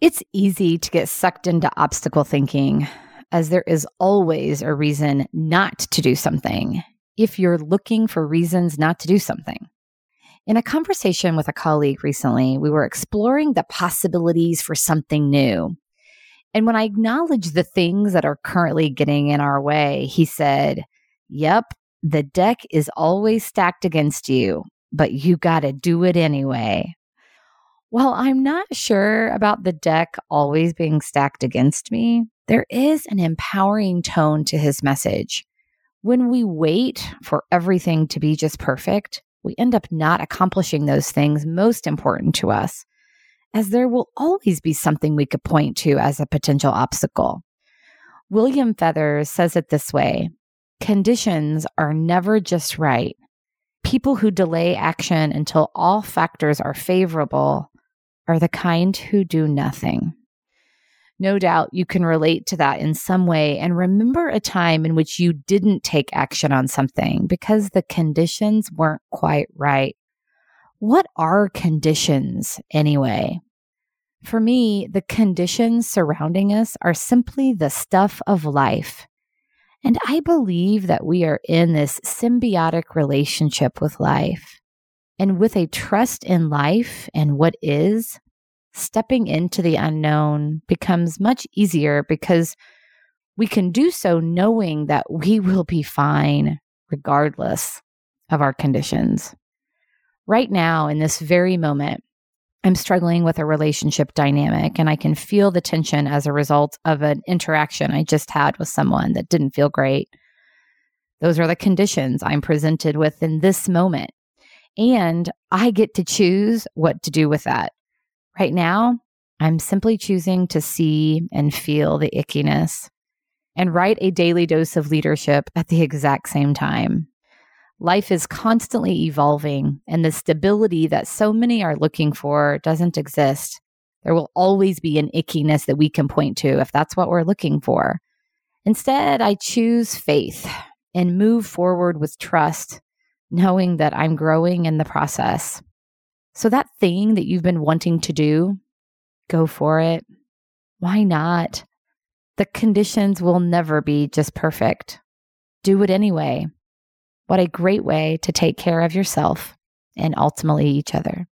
It's easy to get sucked into obstacle thinking, as there is always a reason not to do something if you're looking for reasons not to do something. In a conversation with a colleague recently, we were exploring the possibilities for something new. And when I acknowledged the things that are currently getting in our way, he said, Yep, the deck is always stacked against you, but you got to do it anyway. While I'm not sure about the deck always being stacked against me, there is an empowering tone to his message. When we wait for everything to be just perfect, we end up not accomplishing those things most important to us, as there will always be something we could point to as a potential obstacle. William Feathers says it this way Conditions are never just right. People who delay action until all factors are favorable are the kind who do nothing. No doubt you can relate to that in some way and remember a time in which you didn't take action on something because the conditions weren't quite right. What are conditions anyway? For me, the conditions surrounding us are simply the stuff of life. And I believe that we are in this symbiotic relationship with life. And with a trust in life and what is, stepping into the unknown becomes much easier because we can do so knowing that we will be fine regardless of our conditions. Right now, in this very moment, I'm struggling with a relationship dynamic and I can feel the tension as a result of an interaction I just had with someone that didn't feel great. Those are the conditions I'm presented with in this moment. And I get to choose what to do with that. Right now, I'm simply choosing to see and feel the ickiness and write a daily dose of leadership at the exact same time. Life is constantly evolving, and the stability that so many are looking for doesn't exist. There will always be an ickiness that we can point to if that's what we're looking for. Instead, I choose faith and move forward with trust knowing that I'm growing in the process. So, that thing that you've been wanting to do, go for it. Why not? The conditions will never be just perfect. Do it anyway. What a great way to take care of yourself and ultimately each other.